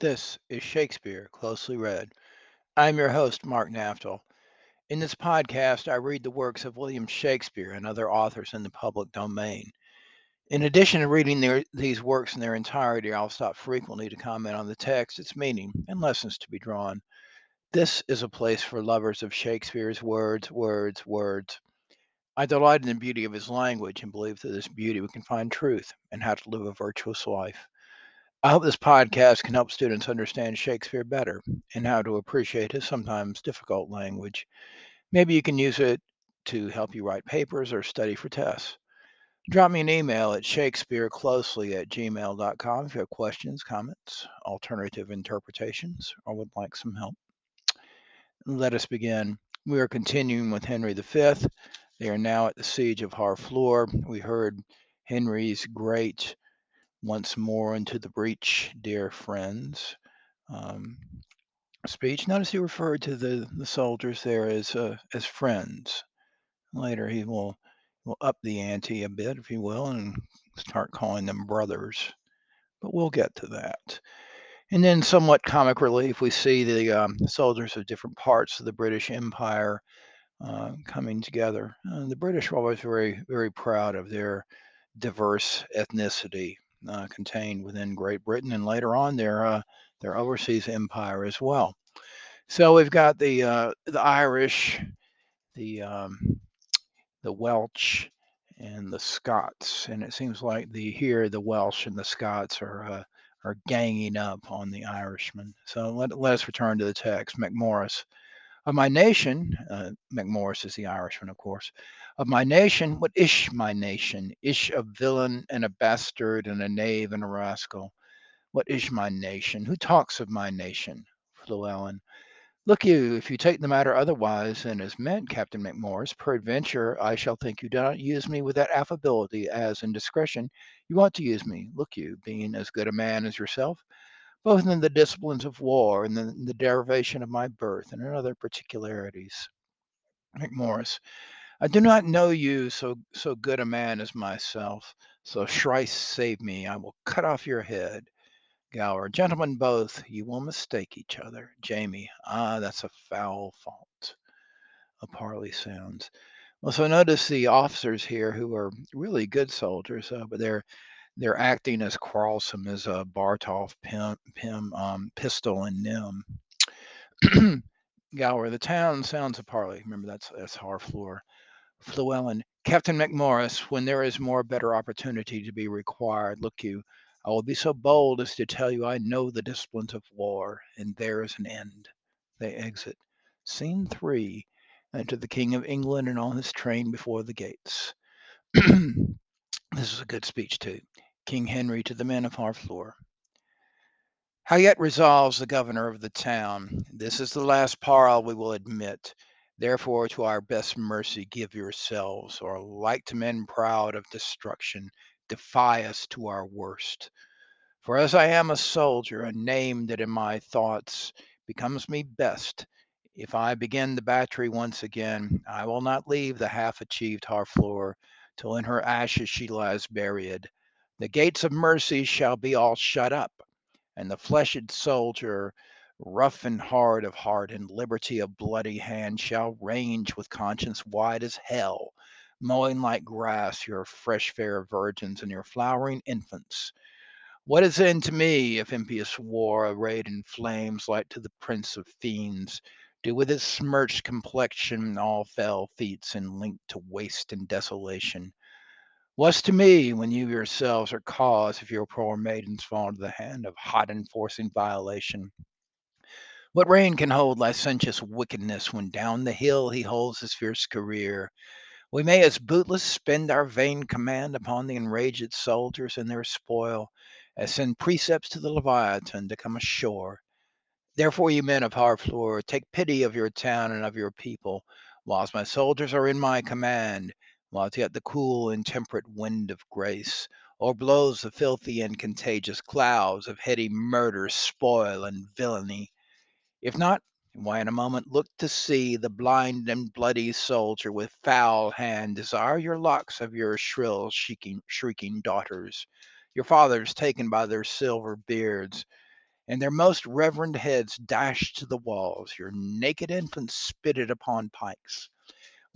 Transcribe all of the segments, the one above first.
This is Shakespeare Closely Read. I'm your host, Mark Naftel. In this podcast, I read the works of William Shakespeare and other authors in the public domain. In addition to reading their, these works in their entirety, I'll stop frequently to comment on the text, its meaning, and lessons to be drawn. This is a place for lovers of Shakespeare's words, words, words. I delight in the beauty of his language and believe through this beauty we can find truth and how to live a virtuous life. I hope this podcast can help students understand Shakespeare better and how to appreciate his sometimes difficult language. Maybe you can use it to help you write papers or study for tests. Drop me an email at shakespeareclosely at gmail.com if you have questions, comments, alternative interpretations, or would like some help. Let us begin. We are continuing with Henry V. They are now at the siege of Harfleur. We heard Henry's great once more into the breach, dear friends. Um, speech. Notice he referred to the, the soldiers there as uh, as friends. Later, he will will up the ante a bit, if you will, and start calling them brothers. But we'll get to that. And then, somewhat comic relief, we see the um, soldiers of different parts of the British Empire uh, coming together. Uh, the British were always very, very proud of their diverse ethnicity contained within Great Britain, and later on their uh, their overseas empire as well. So we've got the uh, the Irish, the um, the Welsh, and the Scots, and it seems like the here the Welsh and the Scots are uh, are ganging up on the Irishmen. So let, let us return to the text. Macmorris. Of my nation, uh, Macmorris is the Irishman, of course. Of my nation, what ish my nation? Ish a villain and a bastard and a knave and a rascal. What ish my nation? Who talks of my nation? Fluellen. Look you, if you take the matter otherwise than is meant, Captain Macmorris, peradventure I shall think you do not use me with that affability as in discretion you ought to use me. Look you, being as good a man as yourself, both in the disciplines of war and in the derivation of my birth and in other particularities. Macmorris, I do not know you so so good a man as myself, so thrice save me, I will cut off your head. Gower, gentlemen both, you will mistake each other. Jamy, ah, that's a foul fault. A parley sounds. Well, so notice the officers here who are really good soldiers, uh, but they're they're acting as quarrelsome as uh, Bardolph, Pym, Pym um, Pistol, and Nym. Gower, the town sounds a parley. Remember, that's that's Harfleur. Fluellen, Captain Macmorris, when there is more better opportunity to be required, look you, I will be so bold as to tell you I know the disciplines of war, and there is an end. They exit. Scene three. Enter the King of England and all his train before the gates. this is a good speech, too. King Henry to the men of Harfleur. How yet resolves the governor of the town? This is the last parle we will admit. Therefore, to our best mercy give yourselves, or like to men proud of destruction, defy us to our worst. For as I am a soldier, a name that in my thoughts becomes me best, if I begin the battery once again, I will not leave the half achieved Harfleur till in her ashes she lies buried. The gates of mercy shall be all shut up, and the fleshed soldier, rough and hard of heart and liberty of bloody hand, shall range with conscience wide as hell, mowing like grass your fresh fair virgins and your flowering infants. What is then to me if impious war, arrayed in flames like to the prince of fiends, do with its smirched complexion all fell feats and link to waste and desolation? What's to me when you yourselves are cause if your poor maidens fall into the hand of hot enforcing violation? What rein can hold licentious wickedness when down the hill he holds his fierce career? We may as bootless spend our vain command upon the enraged soldiers and their spoil, as send precepts to the Leviathan to come ashore. Therefore, you men of Harfleur, take pity of your town and of your people, whilst my soldiers are in my command whilst yet the cool and temperate wind of grace or blows the filthy and contagious clouds of heady murder, spoil, and villainy. If not, why in a moment look to see the blind and bloody soldier with foul hand desire your locks of your shrill shrieking, shrieking daughters, your fathers taken by their silver beards, and their most reverend heads dashed to the walls. Your naked infants spitted upon pikes,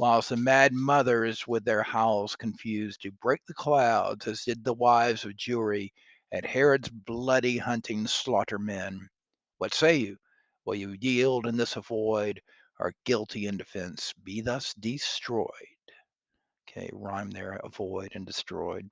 whilst the mad mothers with their howls confused do break the clouds, as did the wives of Jewry at Herod's bloody hunting slaughter men. What say you? Will you yield and this avoid, or guilty in defense be thus destroyed? Okay, rhyme there, avoid and destroyed.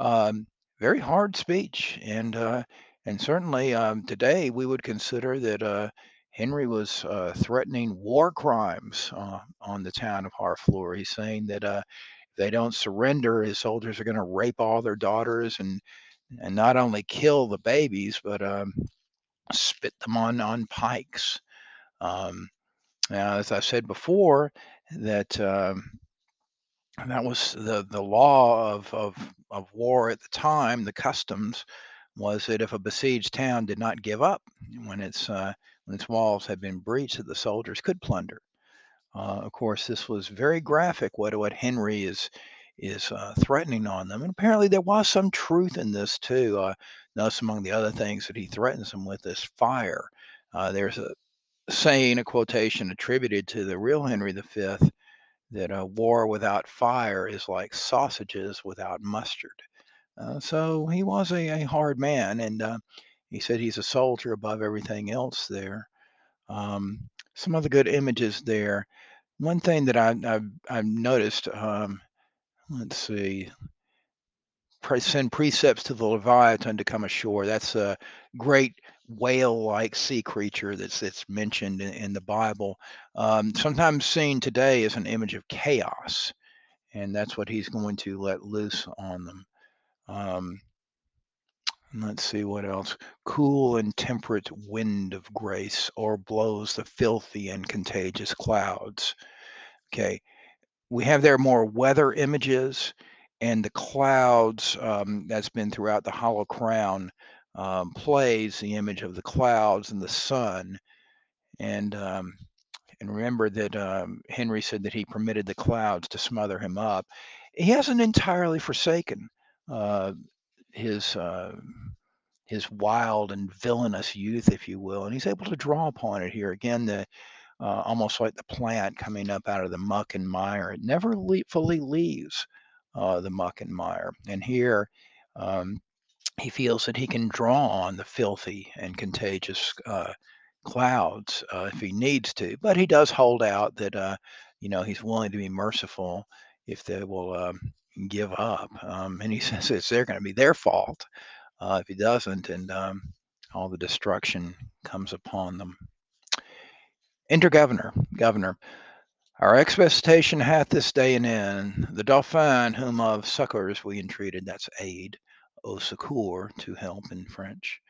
Um, very hard speech, and uh, and certainly um, today we would consider that uh, Henry was uh, threatening war crimes uh, on the town of Harfleur. He's saying that uh, if they don't surrender, his soldiers are going to rape all their daughters and and not only kill the babies, but um, spit them on on pikes. Um, now, as I said before, that um, that was the the law of, of of war at the time. The customs was that if a besieged town did not give up when its uh, when its walls had been breached, that the soldiers could plunder. Uh, of course, this was very graphic. What what Henry is is uh, threatening on them, and apparently there was some truth in this too. Uh, notice among the other things that he threatens them with is fire. Uh, there's a saying, a quotation attributed to the real Henry V, that a war without fire is like sausages without mustard. Uh, so he was a, a hard man, and uh, he said he's a soldier above everything else there. Um, some other good images there. One thing that I, I've, I've noticed, um, let's see, send precepts to the Leviathan to come ashore. That's a great whale-like sea creature that's that's mentioned in, in the Bible. Um, sometimes seen today as an image of chaos, and that's what he's going to let loose on them. Um, let's see what else. Cool and temperate wind of grace, or blows the filthy and contagious clouds. Okay, we have there more weather images and the clouds um, that's been throughout the Hollow Crown um, plays the image of the clouds and the sun. And um, and remember that um, Henry said that he permitted the clouds to smother him up. He hasn't entirely forsaken uh, his uh, his wild and villainous youth, if you will, and he's able to draw upon it here again. The uh, almost like the plant coming up out of the muck and mire. It never le- fully leaves uh, the muck and mire. And here, um, he feels that he can draw on the filthy and contagious uh, clouds uh, if he needs to. But he does hold out that, uh, you know, he's willing to be merciful if they will um, give up. Um, and he says it's they're going to be their fault uh, if he doesn't, and um, all the destruction comes upon them. Enter governor, governor. Our expectation hath this day an end. The Dauphin, whom of succors we entreated, that's aid, au secours, to help in French,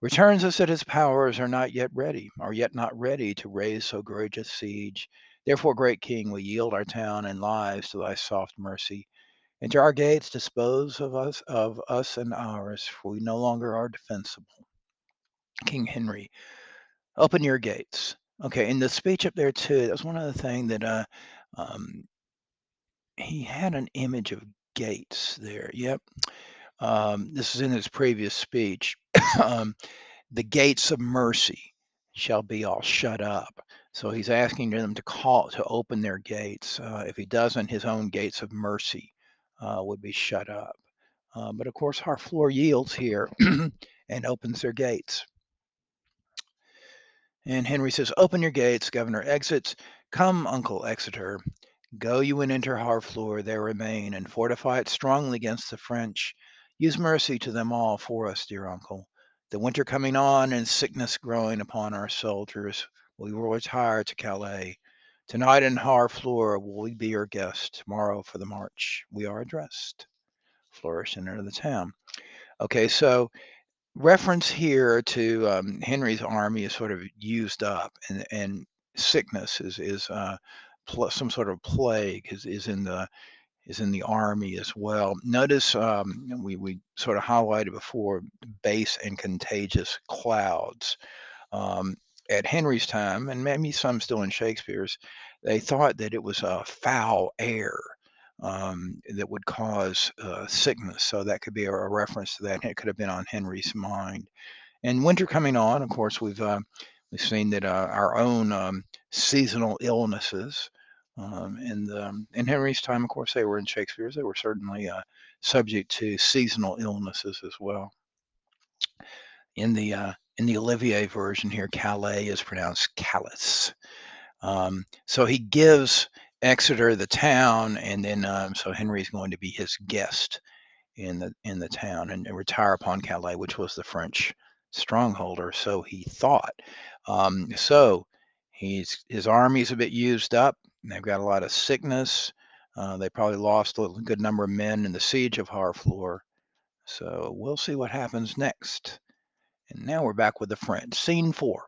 returns us that his powers are not yet ready, are yet not ready to raise so great a siege. Therefore, great king, we yield our town and lives to thy soft mercy. To our gates dispose of us of us and ours, for we no longer are defensible. King Henry, open your gates. Okay, in the speech up there too, that was one of the things that uh, um, he had an image of gates there. Yep, um, this is in his previous speech. um, the gates of mercy shall be all shut up. So he's asking them to call to open their gates. Uh, if he doesn't, his own gates of mercy uh, would be shut up. Uh, but of course, Harfleur yields here and opens their gates. And Henry says, Open your gates, Governor exits. Come, Uncle Exeter. Go you and enter Harfleur, there remain, and fortify it strongly against the French. Use mercy to them all for us, dear uncle. The winter coming on and sickness growing upon our soldiers, we will retire to Calais. Tonight in Harfleur will we be your guest. Tomorrow for the march we are addressed. Flourish enter the town. Okay, so reference here to um, Henry's army is sort of used up, and and sickness is is uh, pl- some sort of plague is, is in the is in the army as well. Notice um, we we sort of highlighted before base and contagious clouds. Um, at Henry's time, and maybe some still in Shakespeare's, they thought that it was a foul air um, that would cause uh, sickness. So that could be a, a reference to that. It could have been on Henry's mind. And winter coming on, of course, we've uh, we've seen that uh, our own um, seasonal illnesses. Um, in the in Henry's time, of course, they were in Shakespeare's. They were certainly uh, subject to seasonal illnesses as well. In the uh, in the Olivier version here, Calais is pronounced Callus. Um, so he gives Exeter the town, and then um, so Henry's going to be his guest in the in the town and, and retire upon Calais, which was the French stronghold, or so he thought. Um, so he's his army's a bit used up. They've got a lot of sickness. Uh, they probably lost a good number of men in the siege of Harfleur. So we'll see what happens next. And now we're back with the French. Scene four.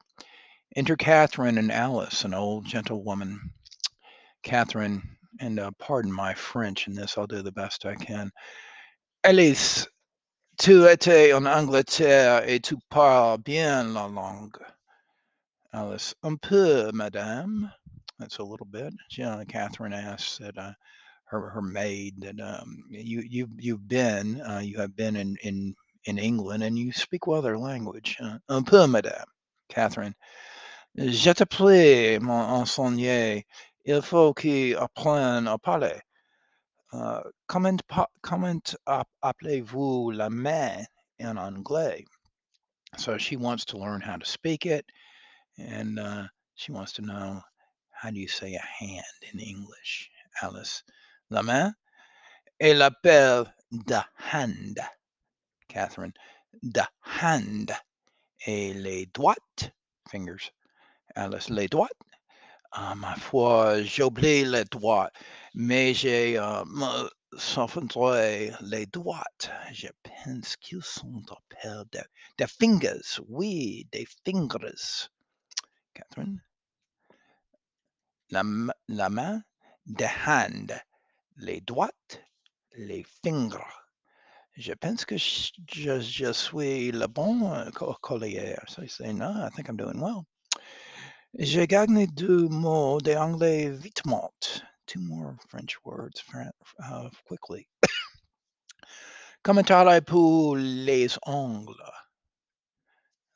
Enter Catherine and Alice, an old gentlewoman. Catherine, and uh, pardon my French in this, I'll do the best I can. Alice, tu étais en Angleterre et tu parles bien la langue. Alice, un peu, madame. That's a little bit. Yeah, Catherine asks that uh, her her maid that um, you you you've been uh, you have been in in in England and you speak well their language. Uh, un peu, madame. Catherine, je te prie, mon enseigner. Il faut qu'il apprenne à parler. Uh, comment comment appelez-vous la main in anglais? So she wants to learn how to speak it, and uh, she wants to know how do you say a hand in English, Alice? La main? Elle appelle the hand. Catherine, the hand. Et les doigts, fingers. Alice, les doigts. Ah, ma foi, j'oublie les doigts, mais j'ai euh, souviendrai les doigts. Je pense qu'ils sont appelés des, des fingers. Oui, des fingers. Catherine? La, la main, the hand. Les doigts, les fingers. Je pense que je, je, suis le bon euh, collier. So you say, no, I think I'm doing well. J'ai gagné deux mots d'anglais vitement. Two more French words uh, quickly. Commentare pour les ongles.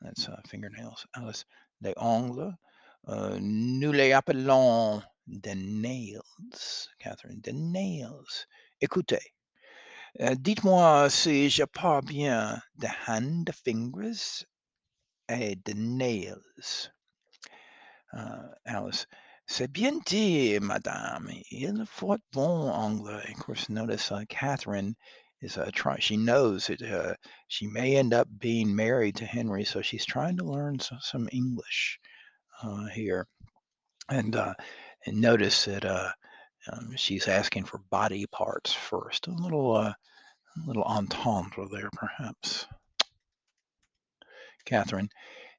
That's uh, fingernails. Alice, les ongles. Uh, nous les appelons des nails. Catherine, des nails. Écoutez. Uh, Dites-moi si je parle bien the hand, the fingers, et the nails. Uh, Alice, c'est bien dit, madame. Il faut bon anglais. Of course, notice uh, Catherine is uh, trying, she knows that uh, she may end up being married to Henry, so she's trying to learn some, some English uh, here. And, uh, and notice that uh, um, she's asking for body parts first. A little, uh, a little entendre there, perhaps. Catherine,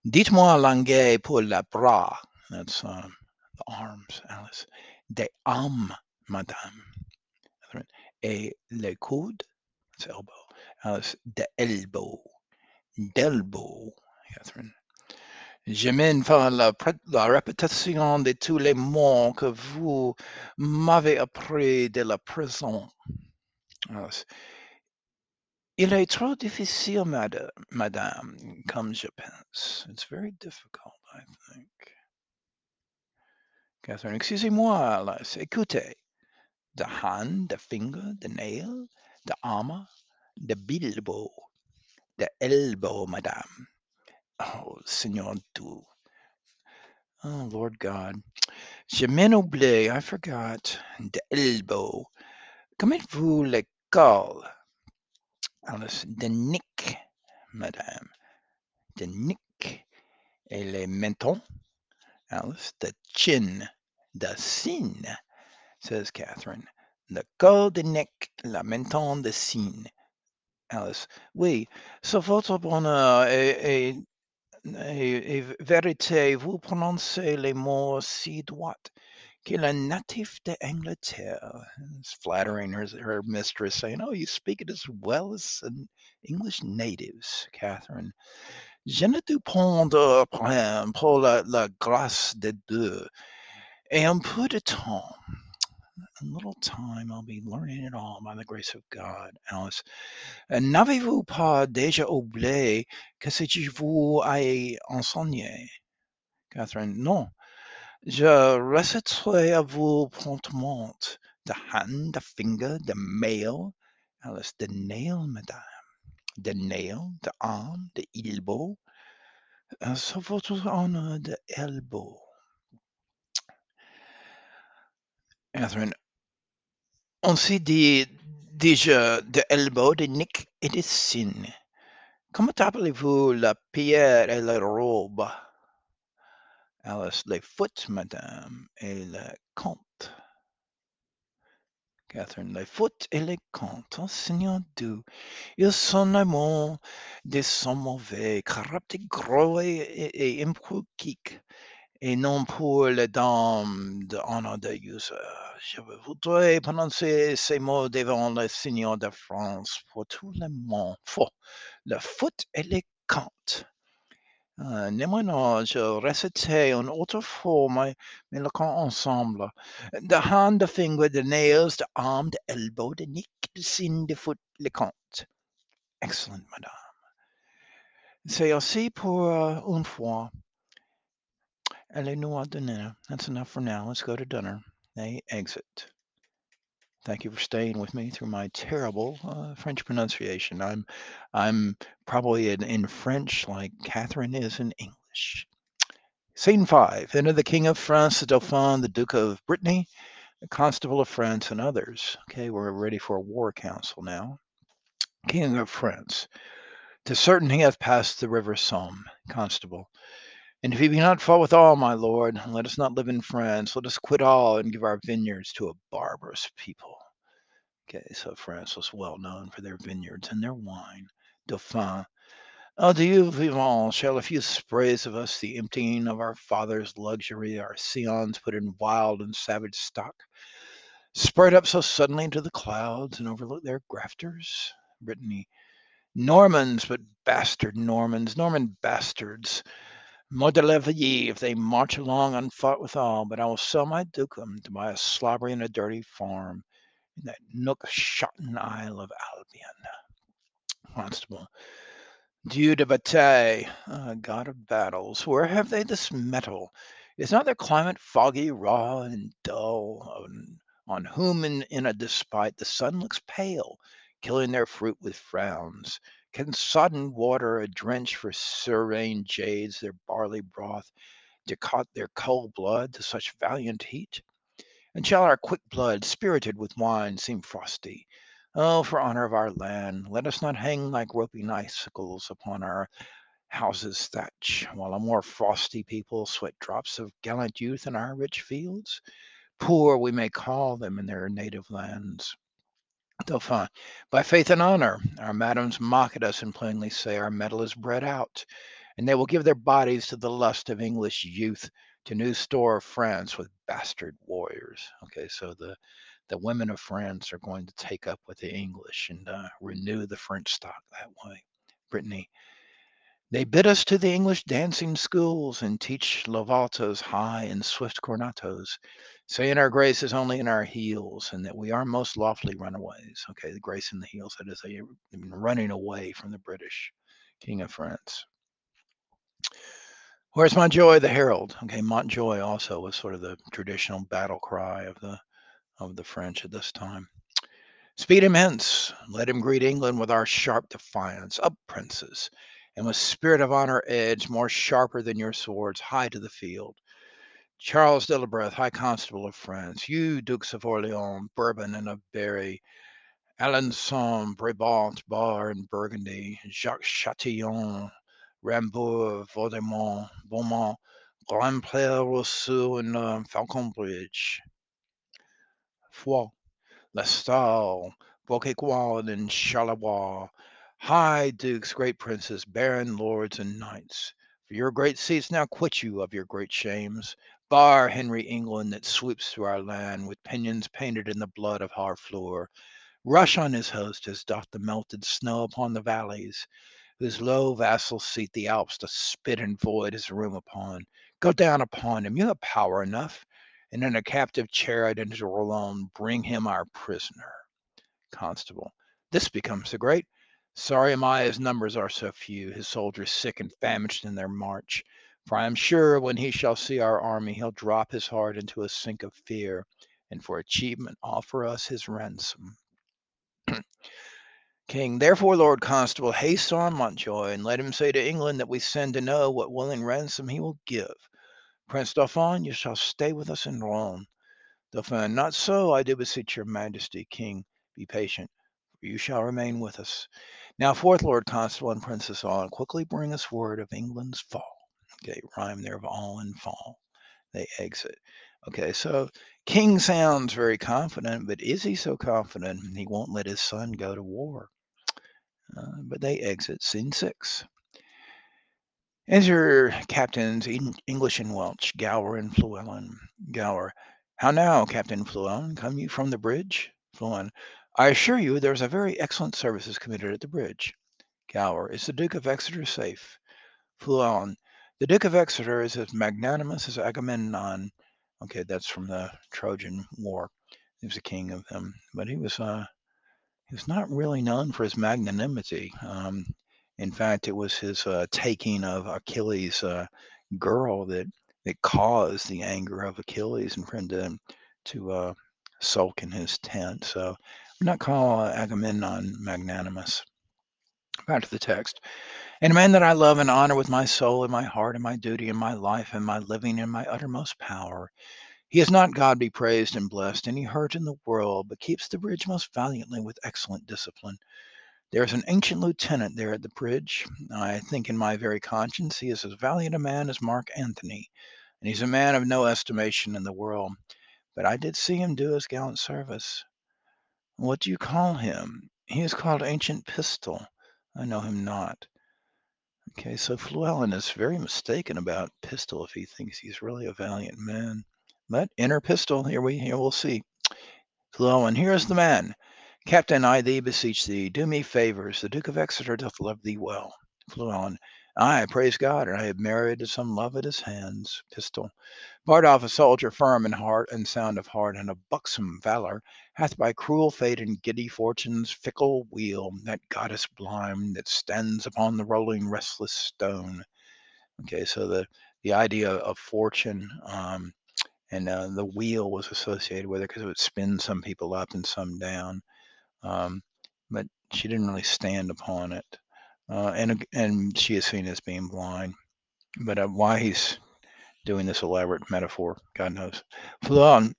dites-moi langue pour la bras. That's um, the arms, Alice. Des armes, madame. Catherine, Et le coude, that's elbow. Alice, the elbow. D'elbow, Catherine. Mène faire la, la, répétition de tous les mots que vous m'avez appris de la prison. Alice. Il est trop difficile, madame, comme je pense. It's very difficult, I think. Catherine, excusez-moi, Alice. Écoutez. The hand, the finger, the nail, the arm, the bilbo, the elbow, madame. Oh, Seigneur Dieu. Oh, Lord God. Je m'en oublie, I forgot. The elbow. Comment vous le call? Alice, the nick, madame. The nick. Et les mentons? Alice, the chin, the sin, says Catherine. The golden neck, lamentant the sin. Alice, oui, sur votre bonheur uh, et, et, et, vérité, vous prononcez les mots si droit qu'il est natif d'Angleterre. It's flattering her, her mistress, saying, Oh, you speak it as well as an English natives, Catherine. Je ne te prendre pour la, la grâce de Dieu et un peu de temps. A little time, I'll be learning it all by the grace of God. Alice. N'avez-vous pas déjà oublié que que je vous ai enseigné? Catherine. Non. Je réciterai à vous promptement. The hand, the finger, the mail. Alice. The nail, madame. The nail, the arm, the elbow. Uh, so votre honor, the elbow. Catherine. On s'est dit déjà de elbow, de nick et de signe. Comment appelez-vous la pierre et la robe? Alice. Les foot, madame, et le compte. Catherine. Les foot et les comptes. Seigneur Dieu, ils sont amants, des sont mauvais, corrupts, gros et, et, et non pour les dames de honor de user. Je voudrais prononcer ces mots devant le Seigneur de France pour tout le monde. Faux. Le foot et les comptes. Euh, néanmoins, je récitais une autre fois, mais, mais le camp ensemble. The hand, the finger, the nails, the arm, the elbow, the neck, the sin, the foot, le compte. Excellent, madame. C'est aussi pour uh, une fois. À dinner. That's enough for now. Let's go to dinner. They exit. Thank you for staying with me through my terrible uh, French pronunciation. I'm, I'm probably in, in French like Catherine is in English. Scene five. Enter the King of France, the Dauphin, the Duke of Brittany, the Constable of France, and others. Okay, we're ready for a war council now. King of France. To certain he hath passed the river Somme. Constable. And if he be not fought with all, my lord, let us not live in France. Let us quit all and give our vineyards to a barbarous people. Okay, so France was well known for their vineyards and their wine. Dauphin. Oh, Adieu, vivant. Shall a few sprays of us the emptying of our fathers' luxury, our scions put in wild and savage stock, spread up so suddenly into the clouds and overlook their grafters? Brittany. Normans, but bastard Normans, Norman bastards. Modelevier, if they march along unfought withal, but I will sell my dukedom to buy a slobbery and a dirty farm in that nook shotten isle of Albion. Constable. Dieu de bataille, uh, god of battles, where have they this metal? Is not their climate foggy, raw, and dull, on, on whom in, in a despite the sun looks pale, killing their fruit with frowns? Can sodden water a drench for surveying jades their barley broth, to cut their cold blood to such valiant heat? And shall our quick blood, spirited with wine, seem frosty? Oh, for honor of our land, let us not hang like roping icicles upon our houses' thatch, while a more frosty people sweat drops of gallant youth in our rich fields. Poor we may call them in their native lands. Dauphin. By faith and honor, our madams mock at us and plainly say our metal is bred out, and they will give their bodies to the lust of English youth, to new store of France with bastard warriors. Okay, so the the women of France are going to take up with the English and uh, renew the French stock that way. Brittany. They bid us to the English dancing schools and teach lavoltas high and swift corantos, saying our grace is only in our heels and that we are most lawfully runaways. Okay, the grace in the heels, that is, they've been mm, running away from the British King of France. Where's Montjoy the Herald? Okay, Montjoy also was sort of the traditional battle cry of the of the French at this time. Speed him hence. Let him greet England with our sharp defiance. Up, princes, and with spirit of honor edge, more sharper than your swords, high to the field. Charles de la Breth, High Constable of France, you Dukes of Orleans, Bourbon, and of Berry, Alençon, Brabant, Bar, and Burgundy, Jacques Chatillon, Rambures, Vaudemont, Beaumont, Grandpré, Rousseau, and uh, Falconbridge. Foix, Lastal, Bouciqualt, and Charleroi, high dukes, great princes, baron, lords, and knights. For your great seats now quit you of your great shames. Bar Henry England that swoops through our land with pinions painted in the blood of Harfleur. Rush on his host as doth the melted snow upon the valleys, whose low vassals seat the Alps to spit and void his room upon. Go down upon him, you have power enough, and in a captive chariot into Rouen bring him our prisoner. Constable. This becomes the great. Sorry am I his numbers are so few, his soldiers sick and famished in their march. For I am sure when he shall see our army, he'll drop his heart into a sink of fear, and for achievement offer us his ransom. King, therefore, Lord Constable, haste on Montjoy, and let him say to England that we send to know what willing ransom he will give. Prince Dauphin, you shall stay with us in Rouen. Dauphin, not so, I do beseech your majesty. King, be patient, for you shall remain with us. Now forth, Lord Constable and Princess All, quickly bring us word of England's fall. Okay, rhyme there of all and fall. They exit. Okay, so King sounds very confident, but is he so confident he won't let his son go to war? Uh, but they exit. Scene six. Enter Captains English and Welsh, Gower and Fluellen. Gower. How now, Captain Fluellen? Come you from the bridge? Fluellen. I assure you there's a very excellent services committed at the bridge. Gower. Is the Duke of Exeter safe? Fluellen. The Duke of Exeter is as magnanimous as Agamemnon. Okay, that's from the Trojan War. He was the king of them, but he was uh, he was not really known for his magnanimity. Um, in fact, it was his uh, taking of Achilles' uh, girl that that caused the anger of Achilles and him to to uh, sulk in his tent. So, I'm not call Agamemnon magnanimous. Back to the text. And a man that I love and honor with my soul and my heart and my duty and my life and my living and my uttermost power. He is not God be praised and blessed, any hurt in the world, but keeps the bridge most valiantly with excellent discipline. There is an ancient lieutenant there at the bridge. I think in my very conscience he is as valiant a man as Mark Antony, and he's a man of no estimation in the world. But I did see him do his gallant service. What do you call him? He is called Ancient Pistol. I know him not. Okay, so Fluellen is very mistaken about Pistol if he thinks he's really a valiant man. But enter Pistol, here we here we'll see. Fluellen, here is the man. Captain, I thee beseech thee, do me favors. The Duke of Exeter doth love thee well. Fluellen, I praise God, and I have merited some love at his hands. Pistol. Bardolph, a soldier firm in heart and sound of heart, and of buxom valor, hath by cruel fate and giddy fortune's fickle wheel that goddess blind that stands upon the rolling restless stone. Okay, so the the idea of fortune um, and uh, the wheel was associated with it because it would spin some people up and some down um, but she didn't really stand upon it. Uh, and and she is seen as being blind. But uh, why he's doing this elaborate metaphor, God knows. Fluellen,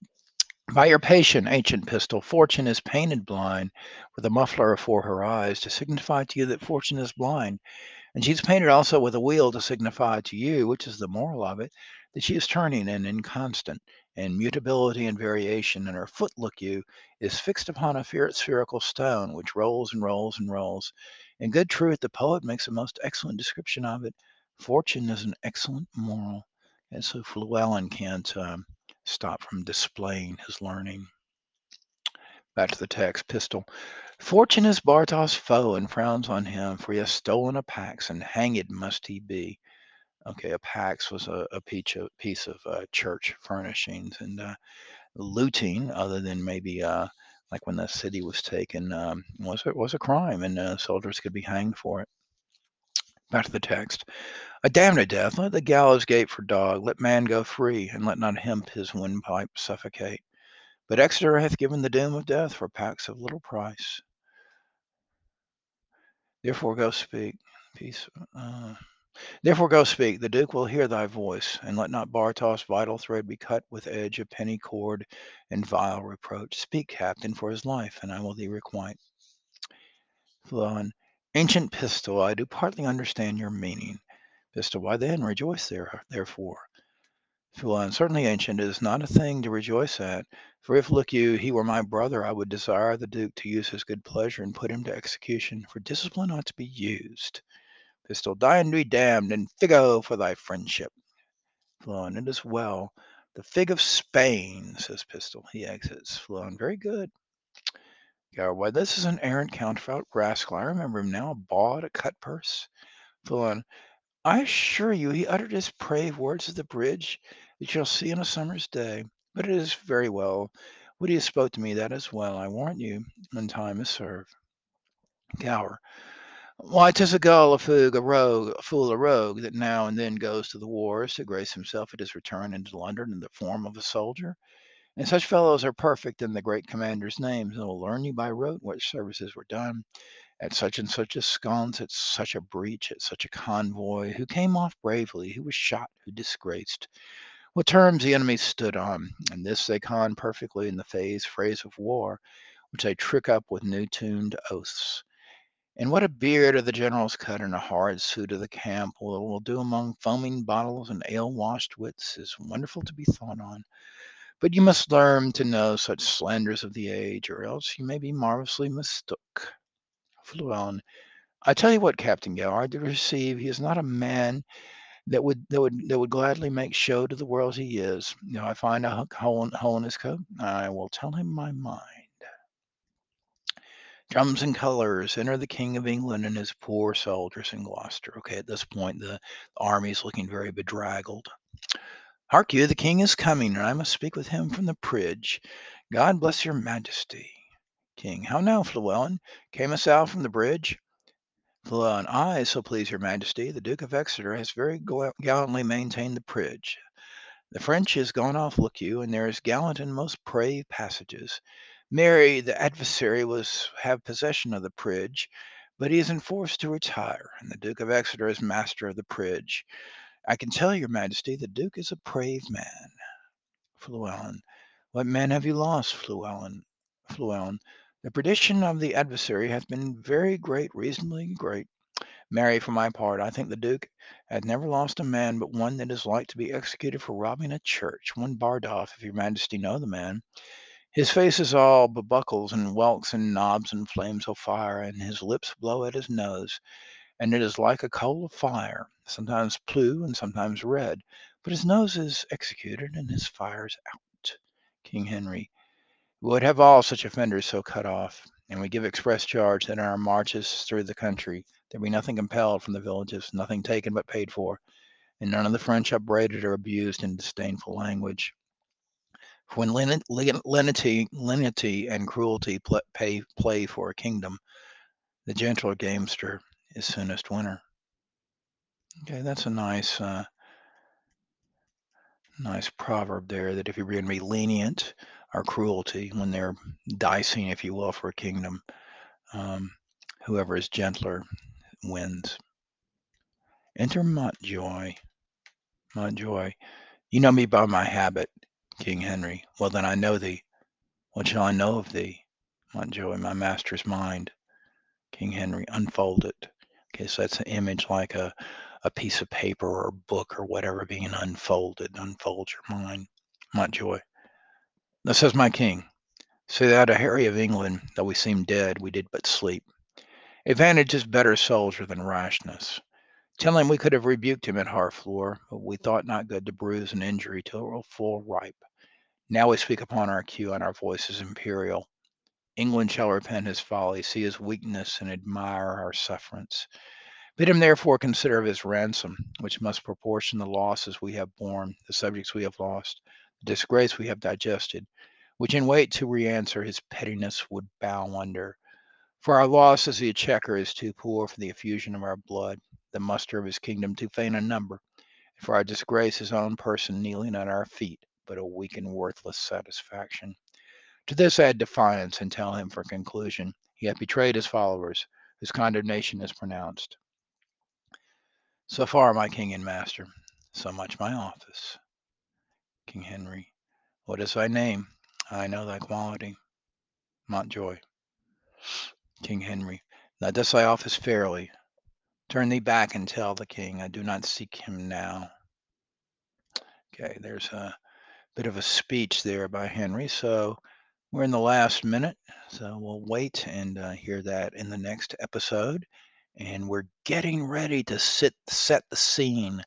by your patient ancient pistol, fortune is painted blind with a muffler afore her eyes to signify to you that fortune is blind. And she's painted also with a wheel to signify to you, which is the moral of it, that she is turning and inconstant, and mutability and variation, and her foot, look you, is fixed upon a spherical stone, which rolls and rolls and rolls. In good truth, the poet makes a most excellent description of it. Fortune is an excellent moral. And so Fluellen can't um, stop from displaying his learning. Back to the text, pistol. Fortune is Bardolph's foe and frowns on him, for he has stolen a pax, and hanged must he be. Okay, a pax was a, a piece of, piece of uh, church furnishings, and uh, looting, other than maybe uh, like when the city was taken, um, was it was a crime, and uh, soldiers could be hanged for it. Back to the text. A damned to death, let the gallows gape for dog, let man go free, and let not hemp his windpipe suffocate. But Exeter hath given the doom of death for packs of little price. Therefore go speak. Peace. Uh, Therefore go speak, the Duke will hear thy voice, and let not Bardolph's vital thread be cut with edge of penny cord and vile reproach. Speak, Captain, for his life, and I will thee requite. Fluellen, ancient pistol, I do partly understand your meaning. Pistol, why then rejoice there, therefore? Fluellen, certainly ancient, it is not a thing to rejoice at. For if, look you, he were my brother, I would desire the Duke to use his good pleasure and put him to execution, for discipline ought to be used. Pistol, die and be damned, and figo for thy friendship. Fluellen, it is well. The fig of Spain, says Pistol. He exits. Fluellen, very good. Gower, why, this is an arrant counterfeit rascal. I remember him now, bawd, a cut purse. Fluellen, I assure you he uttered his brave words at the bridge that you'll see on a summer's day. but it is very well. Would he have spoke to me that as well, I warrant you, when time is served. Gower. Why, 'tis a gull, a fug, a rogue, a fool, a rogue, that now and then goes to the wars to grace himself at his return into London in the form of a soldier. And such fellows are perfect in the great commanders' names, and will learn you by rote what services were done at such and such a sconce, at such a breach, at such a convoy, who came off bravely, who was shot, who disgraced, what terms the enemy stood on, and this they con perfectly in the phase phrase of war, which they trick up with new tuned oaths. And what a beard of the general's cut and a hard suit of the camp will, will do among foaming bottles and ale washed wits is wonderful to be thought on. But you must learn to know such slanders of the age, or else you may be marvelously mistook. Fluellen. I tell you what, Captain Gower, to receive, he is not a man that would that would that would gladly make show to the world he is. You know, I find a hole in, hole in his coat, I will tell him my mind. Drums and colors, enter the King of England and his poor soldiers in Gloucester. Okay, at this point, the army is looking very bedraggled. Hark you, the king is coming, and I must speak with him from the bridge. God bless your majesty. King, how now, Fluellen? Camest thou from the bridge? Fluellen, I, so please your majesty, the Duke of Exeter has very gallantly maintained the bridge. The French is gone off, look you, and there is gallant and most brave passages. Marry, the adversary, was have possession of the bridge, but he is enforced to retire, and the Duke of Exeter is master of the bridge. I can tell your majesty the Duke is a brave man. Fluellen. What men have you lost, Fluellen? Fluellen. The perdition of the adversary hath been very great, reasonably great. Marry, for my part, I think the Duke hath never lost a man but one that is like to be executed for robbing a church, one Bardolph, if your majesty know the man. His face is all bubukles and whelks and knobs and flames of fire, and his lips blow at his nose, and it is like a coal of fire, sometimes blue and sometimes red, but his nose is executed and his fire's out. King Henry. Would have all such offenders so cut off, and we give express charge that in our marches through the country there be nothing compelled from the villages, nothing taken but paid for, and none of the French upbraided or abused in disdainful language. When lenity, lenity and cruelty pl- pay, play for a kingdom, the gentler gamester is soonest winner. Okay, that's a nice, uh, nice proverb there. That if you're going to be lenient or cruelty when they're dicing, if you will, for a kingdom, um, whoever is gentler wins. Enter Montjoy. Montjoy, you know me by my habit. King Henry. Well, then I know thee. What shall I know of thee? Montjoy, my master's mind. King Henry, unfold it. Okay, so that's an image like a, a piece of paper or a book or whatever being unfolded. Unfold your mind. Montjoy. Thus says my king. Say that to Harry of England, though we seem dead, we did but sleep. Advantage is better soldier than rashness. Tell him we could have rebuked him at Harfleur, but we thought not good to bruise an injury till it were full ripe. Now we speak upon our cue, and our voice is imperial. England shall repent his folly, see his weakness, and admire our sufferance. Bid him therefore consider of his ransom, which must proportion the losses we have borne, the subjects we have lost, the disgrace we have digested, which in weight to re-answer his pettiness would bow under. For our loss as the exchequer is too poor for the effusion of our blood, the muster of his kingdom too faint a number, for our disgrace his own person kneeling at our feet, but a weak and worthless satisfaction. To this add defiance, and tell him for conclusion, he hath betrayed his followers, whose condemnation is pronounced. So far, my king and master, so much my office. King Henry, what is thy name? I know thy quality. Montjoy. King Henry, thou dost thy office fairly, Turn thee back and tell the king I do not seek him now. Okay, there's a bit of a speech there by Henry. So we're in the last minute. So we'll wait and uh, hear that in the next episode. And we're getting ready to sit, set the scene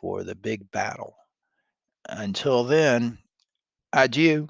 for the big battle. Until then, adieu.